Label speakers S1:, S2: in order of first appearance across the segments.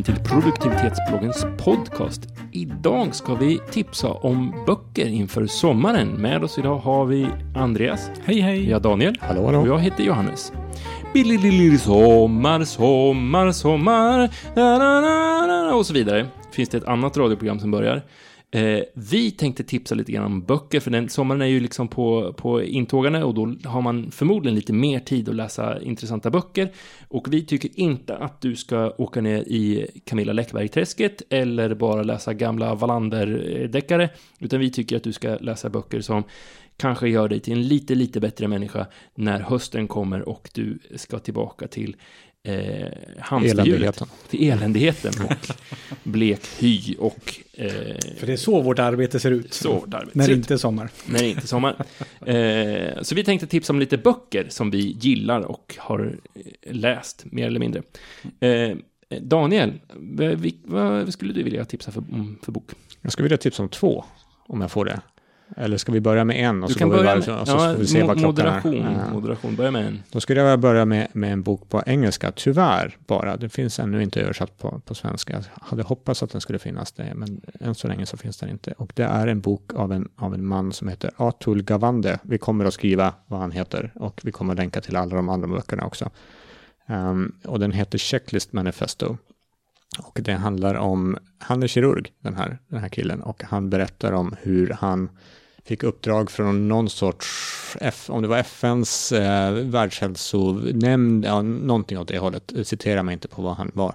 S1: välkommen till produktivitetsbloggens podcast. Idag ska vi tipsa om böcker inför sommaren. Med oss idag har vi Andreas.
S2: Hej, hej.
S1: Vi har Daniel.
S3: Hallå,
S1: Och
S3: hallå.
S1: jag heter Johannes. Bililili, sommar, sommar, sommar, da, da, da, och så vidare. Finns det ett annat radioprogram som börjar. Eh, vi tänkte tipsa lite grann om böcker, för den sommaren är ju liksom på, på intågande och då har man förmodligen lite mer tid att läsa intressanta böcker. Och vi tycker inte att du ska åka ner i Camilla Läckberg-träsket eller bara läsa gamla Wallander-deckare, utan vi tycker att du ska läsa böcker som kanske gör dig till en lite, lite bättre människa när hösten kommer och du ska tillbaka till eh, hamsterhjulet. Till eländigheten och blek hy och eh,
S2: För det är så vårt arbete ser ut.
S1: så vårt arbete
S2: När det inte är sommar.
S1: När det inte är sommar. Eh, så vi tänkte tipsa om lite böcker som vi gillar och har eh, läst, mer eller mindre. Eh, Daniel, vad, skulle du vilja tipsa för, om för bok?
S3: Jag skulle vilja tipsa om två, om jag får det. Eller ska vi börja med en och så
S1: kan
S3: går vi
S1: börja
S3: varv,
S1: med
S3: och så får vi se vad klockan
S1: moderation,
S3: är. Ja.
S1: moderation. Börja med en.
S3: Då skulle jag börja med, med en bok på engelska, tyvärr bara. Det finns ännu inte översatt på, på svenska. Jag hade hoppats att den skulle finnas det, men än så länge så finns den inte. Och det är en bok av en, av en man som heter Atul Gawande. Vi kommer att skriva vad han heter och vi kommer att länka till alla de andra böckerna också. Ehm, och den heter Checklist Manifesto. Och det handlar om, han är kirurg, den här, den här killen, och han berättar om hur han fick uppdrag från någon sorts, F, om det var FNs eh, världshälsonämnd, ja, någonting åt det hållet, citera mig inte på vad han var,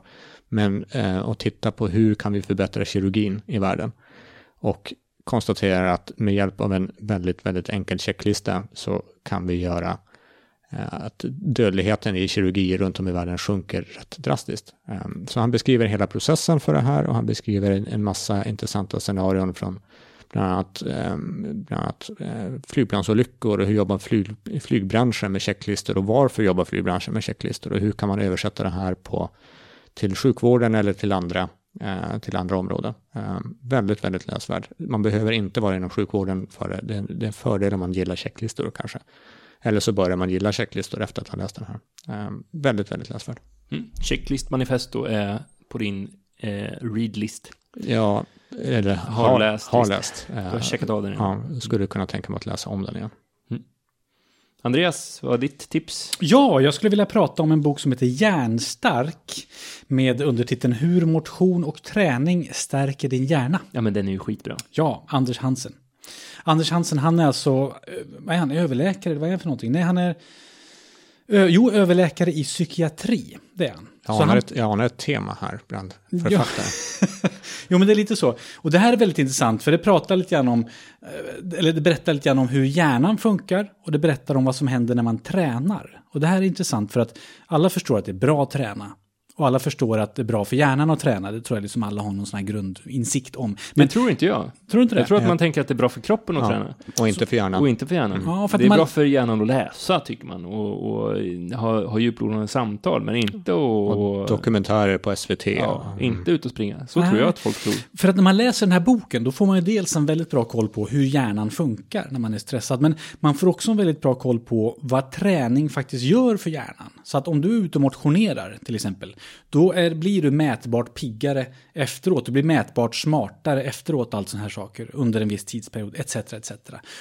S3: men eh, att titta på hur kan vi förbättra kirurgin i världen. Och konstaterar att med hjälp av en väldigt, väldigt enkel checklista så kan vi göra eh, Eh, att dödligheten i kirurgi runt om i världen sjunker rätt drastiskt. Ehm, så han beskriver hela processen för det här och han beskriver en- massa intressanta scenarion från bland annat, ehm, bland annat eh, flygplansolyckor och hur jobbar flyg, flygbranschen med checklistor och varför jobbar flygbranschen med checklistor och hur kan man översätta det här på, till sjukvården eller till andra, eh, till andra områden. Ehm, väldigt, väldigt läsvärd. Man behöver inte vara inom sjukvården för det. Det är en fördel om man gillar checklistor kanske. Eller så börjar man gilla checklistor efter att ha läst den här. Ehm, väldigt, väldigt läsvärd.
S1: Mm. Checklist Manifesto är på din eh, readlist.
S3: Ja, eller
S1: Har läst,
S3: Har läst.
S1: Du har
S3: Eh,
S1: checkat av den.
S3: Ja, skulle kunna tänka mig att läsa om den igen.
S1: Andreas, vad är ditt tips?
S2: Ja, jag skulle vilja prata om en bok som heter Hjärnstark. Med undertiteln Hur motion och träning stärker din hjärna.
S1: Ja, men den är ju skitbra.
S2: Ja, Anders Hansen. Anders Hansen, han är alltså, eh, vad är han, överläkare? Vad är han för någonting? Nej, han är, jo, överläkare i psykiatri. Det är han.
S3: Jag anar,
S2: han-
S3: ett, jag anar ett tema här bland författare.
S2: Jo, men det är lite så. Och det här är väldigt intressant, för det pratar lite grann om, eh, eller det berättar lite grann om hur hjärnan funkar och det berättar om vad som händer när man tränar. Och det här är intressant för att alla förstår att det är bra att träna. Och alla förstår att det är bra för hjärnan att träna. Det tror jag liksom alla har någon sån här grundinsikt om.
S1: Men
S2: Men
S1: tror inte jag.
S2: tror inte det?
S1: Jag tror att man tänker att det är bra för kroppen att
S3: Ja.
S1: träna.
S3: Och inte för hjärnan.
S1: Och inte för hjärnan.
S2: Ja, för att
S1: det är
S2: man-
S1: bra för hjärnan att läsa, tycker man. Och, och ha, ha djuplodande samtal, men inte att...
S3: Och dokumentärer på SVT.
S1: Ja,
S3: och-
S1: inte ut och springa. Så
S2: Nej.
S1: tror jag att folk tror.
S2: För att när man läser den här boken, då får man ju dels en väldigt bra koll på hur hjärnan funkar när man är stressad. Men man får också en väldigt bra koll på vad träning faktiskt gör för hjärnan. Så att om du är ute och motionerar till exempel, då är, blir du mätbart piggare efteråt. Du blir mätbart smartare efteråt, allt sådana här saker, under en viss tidsperiod, etc. etc.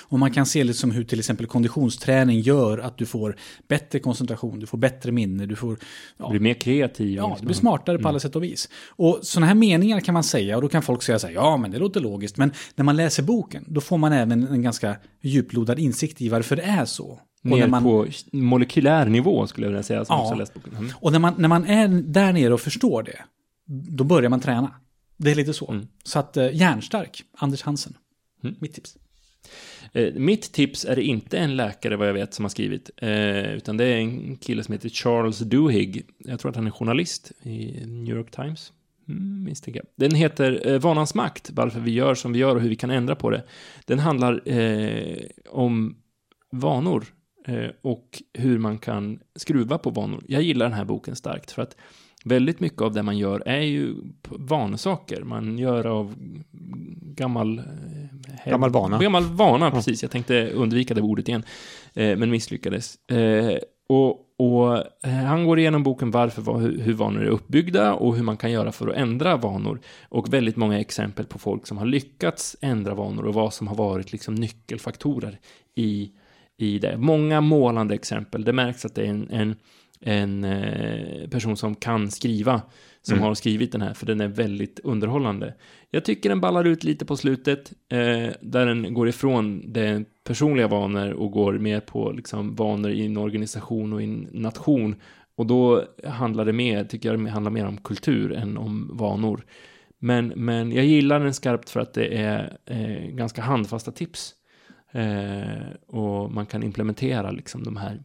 S2: Och man kan se liksom hur till exempel konditionsträning gör att du får bättre koncentration, du får bättre minne, du får... Ja,
S1: Blir mer kreativ.
S2: Ja,
S1: liksom.
S2: du blir smartare på alla sätt och vis. Och sådana här meningar kan man säga och då kan folk säga så här, ja men det låter logiskt. Men när man läser boken, då får man även en ganska djuplodad insikt i varför det är så.
S1: Ner
S2: man,
S1: på molekylär nivå, skulle jag vilja säga, som
S2: Ja.
S1: också läst boken. Mm.
S2: och när man, när man är där nere och förstår det, då börjar man träna. Det är lite så.
S1: Mm.
S2: Så att eh, hjärnstark, Anders Hansen.
S1: Mm.
S2: Mitt tips.
S1: Eh, mitt tips är inte en läkare, vad jag vet, som har skrivit. Eh, utan det är en kille som heter Charles Duhigg. Jag tror att han är journalist i New York Times. Mm, misstänker jag. Den heter eh, Vanans makt, varför vi gör som vi gör och hur vi kan ändra på det. Den handlar eh, om vanor och hur man kan skruva på vanor. Jag gillar den här boken starkt för att väldigt mycket av det man gör är ju vanesaker. Man gör av gammal... eh,
S3: Gammal vana.
S1: Gammal vana, precis. Jag tänkte undvika det ordet igen, eh, men misslyckades. Eh, och och eh, han går igenom boken varför, hur vanor är uppbyggda och hur man kan göra för att ändra vanor. Och väldigt många exempel på folk som har lyckats ändra vanor och vad som har varit liksom nyckelfaktorer i, i det. Många målande exempel. Det märks att det är en, en, en eh, person som kan skriva som
S3: Mm.
S1: har skrivit den här, för den är väldigt underhållande. Jag tycker den ballar ut lite på slutet, eh, där den går ifrån det personliga vanor och går mer på liksom, vanor i en organisation och i en nation. Och då handlar det mer, tycker jag, det handlar mer om kultur än om vanor. Men, men jag gillar den skarpt för att det är eh, ganska handfasta tips. Eh, och man kan implementera liksom de här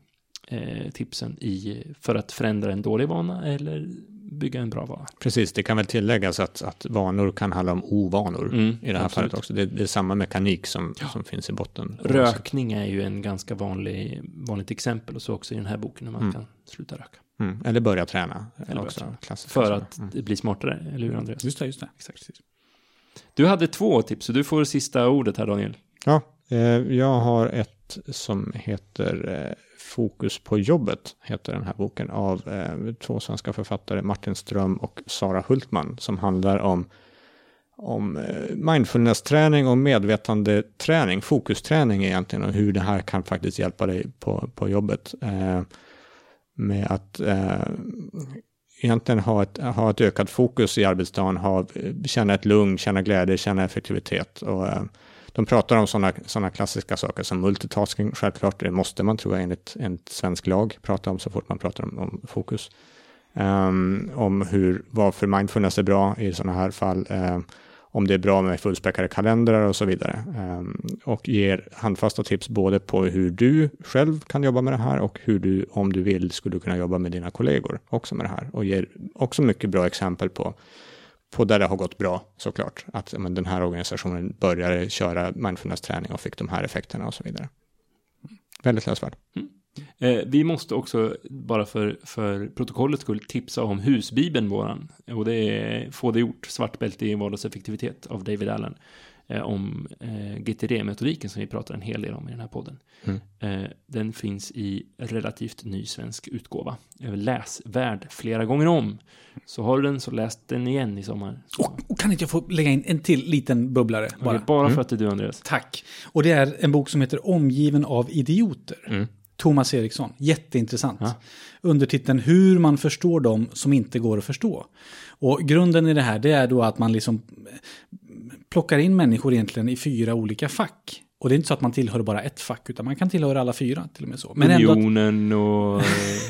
S1: eh, tipsen i, för att förändra en dålig vana eller bygga en bra vana.
S3: Precis, det kan väl tilläggas att, att vanor kan handla om ovanor
S1: Mm,
S3: i det här
S1: absolut.
S3: fallet också. Det, det är samma mekanik som, som finns i botten.
S1: Rökning är ju en ganska vanlig, vanligt exempel och så också i den här boken när man
S3: Mm.
S1: kan sluta röka.
S3: Mm. Eller börja träna.
S1: Eller
S3: också,
S1: börja
S3: klassiskt.
S1: För att
S3: Mm.
S1: blir smartare, eller hur Andreas?
S2: Just det, just det.
S1: Exakt. Du hade två tips, så du får sista ordet här Daniel.
S3: Ja, Eh, jag har ett som heter eh, Fokus på jobbet, heter den här boken av eh, två svenska författare, Martin Ström och Sara Hultman, som handlar om, om mindfulness-träning och medvetandeträning, fokusträning egentligen, och hur det här kan faktiskt hjälpa dig på, på jobbet. Med att egentligen ha ett, ha ett ökat fokus i arbetsdagen, ha, känna ett lugn, känna glädje, känna effektivitet. Och, de pratar om sådana såna klassiska saker som multitasking, självklart, det måste man tror jag enligt, en svensk lag prata om så fort man pratar om, om fokus. Um, om hur, varför mindfulness är bra i sådana här fall, um, om det är bra med fullspäckade kalendrar och så vidare. Um, och ger handfasta tips både på hur du själv kan jobba med det här och hur du, om du vill, skulle kunna jobba med dina kollegor också med det här. Och ger också mycket bra exempel på på där det har gått bra såklart. Att men, den här organisationen började köra mindfulness-träning och fick de här effekterna och så vidare. Väldigt läsvärt. Mm.
S1: Eh, vi måste också, bara för, för protokollets skull, tipsa om husbibeln våran. Och det är Få det gjort, svart bälte i vardagseffektivitet av David Allen. Eh, om eh, GTD-metodiken som vi pratar en hel del om i den här podden.
S3: Mm.
S1: Eh, den finns i relativt ny svensk utgåva. Läsvärd flera gånger om. Så har du den så läs den igen i sommar.
S2: Och, kan inte jag få lägga in en till liten bubblare bara?
S1: bara bara för att det är du Andreas.
S2: Tack. Och det är en bok som heter Omgiven av idioter.
S3: Mm.
S2: Thomas Eriksson. Jätteintressant.
S1: Ja.
S2: Undertiteln Hur man förstår dem som inte går att förstå. Och grunden i det här det är då att man liksom plockar in människor egentligen i fyra olika fack. Och det är inte så att man tillhör bara ett fack, utan man kan tillhöra alla fyra till och med så. Men ändå att,
S1: Unionen och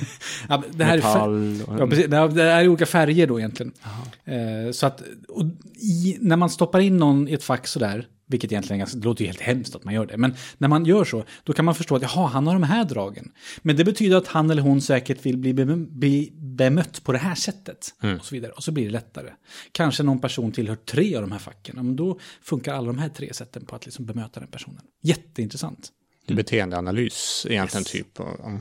S2: ja, det här
S1: metall. Och,
S2: Ja, precis. Det är- det är olika färger då egentligen. Eh, så att i, när man stoppar in någon i ett fack sådär, vilket egentligen är ganska, det låter ju helt hemskt att man gör det, men när man gör så, då kan man förstå att jaha, han har de här dragen. Men det betyder att han eller hon säkert vill bli, be, bli bemött på det här sättet. Och så vidare. Och så blir det lättare. Kanske någon person tillhör tre av de här facken. Ja, Men då funkar alla de här tre sätten på att liksom bemöta den personen. Jätteintressant.
S3: Beteendeanalys egentligen
S2: Yes.
S3: typ. Och, mm.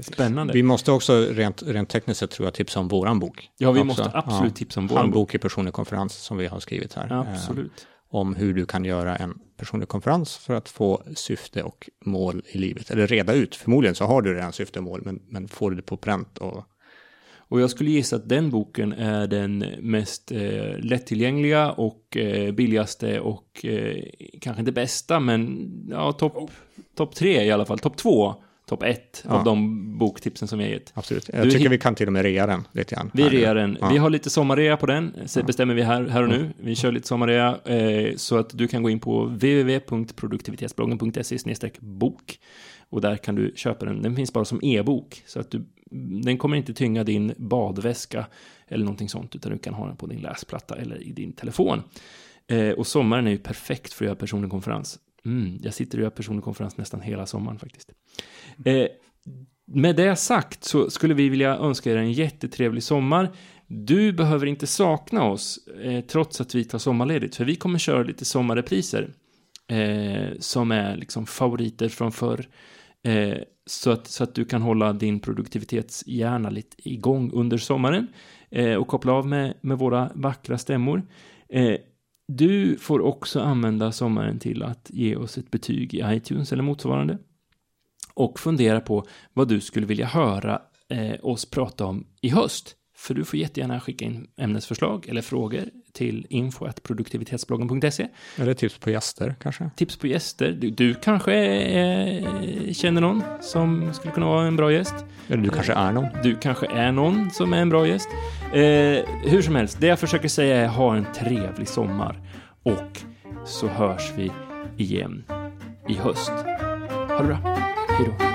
S1: Spännande.
S3: Vi måste också rent, rent tekniskt sett tror jag tipsa om våran bok.
S1: ja, vi
S3: också.
S1: måste absolut tipsa om vår bok.
S3: Handbok i personlig konferens som vi har skrivit här.
S1: Ja,
S3: Eh,
S1: absolut.
S3: Om hur du kan göra en personlig konferens för att få syfte och mål i livet. Eller reda ut, förmodligen så har du redan syfte och mål, men, men får du det på pränt och
S1: Och jag skulle gissa att den boken är den mest eh, lättillgängliga och eh, billigaste och eh, kanske inte bästa, men ja, topp top tre i alla fall. Topp två, topp ett
S3: Ja.
S1: av de boktipsen som jag gett.
S3: absolut. Jag
S1: Du
S3: tycker vi kan till och med rea den lite grann.
S1: Vi rear den.
S3: Ja.
S1: Vi har lite sommarrea på den, så bestämmer vi här, här och nu. Vi kör lite sommarrea, eh, så att du kan gå in på www.produktivitetsbloggen.se bok. Och där kan du köpa den. Den finns bara som e-bok, så att du, den kommer inte tynga din badväska eller någonting sånt, utan du kan ha den på din läsplatta eller i din telefon. Eh, och sommaren är ju perfekt för att göra personlig konferens. Mm, jag sitter och gör personlig konferens nästan hela sommaren faktiskt. Eh, med det sagt så skulle vi vilja önska er en jättetrevlig sommar. Du behöver inte sakna oss eh, trots att vi tar sommarledigt, för vi kommer köra lite sommarrepriser eh, som är liksom favoriter från förr. Eh, så, att, så att du kan hålla din produktivitetshjärna lite igång under sommaren eh, och koppla av med, med våra vackra stämmor. Eh, du får också använda sommaren till att ge oss ett betyg i iTunes eller motsvarande. och fundera på vad du skulle vilja höra eh, oss prata om i höst. För du får jättegärna skicka in ämnesförslag eller frågor till info.produktivitetsbloggen.se.
S3: Eller tips på gäster kanske?
S1: Tips på gäster. Du, du kanske eh, känner någon som skulle kunna vara en bra gäst.
S3: Eller du kanske är någon?
S1: Du kanske är någon som är en bra gäst. Eh, hur som helst, det jag försöker säga är ha en trevlig sommar. Och så hörs vi igen i höst. Ha det bra. Hej då.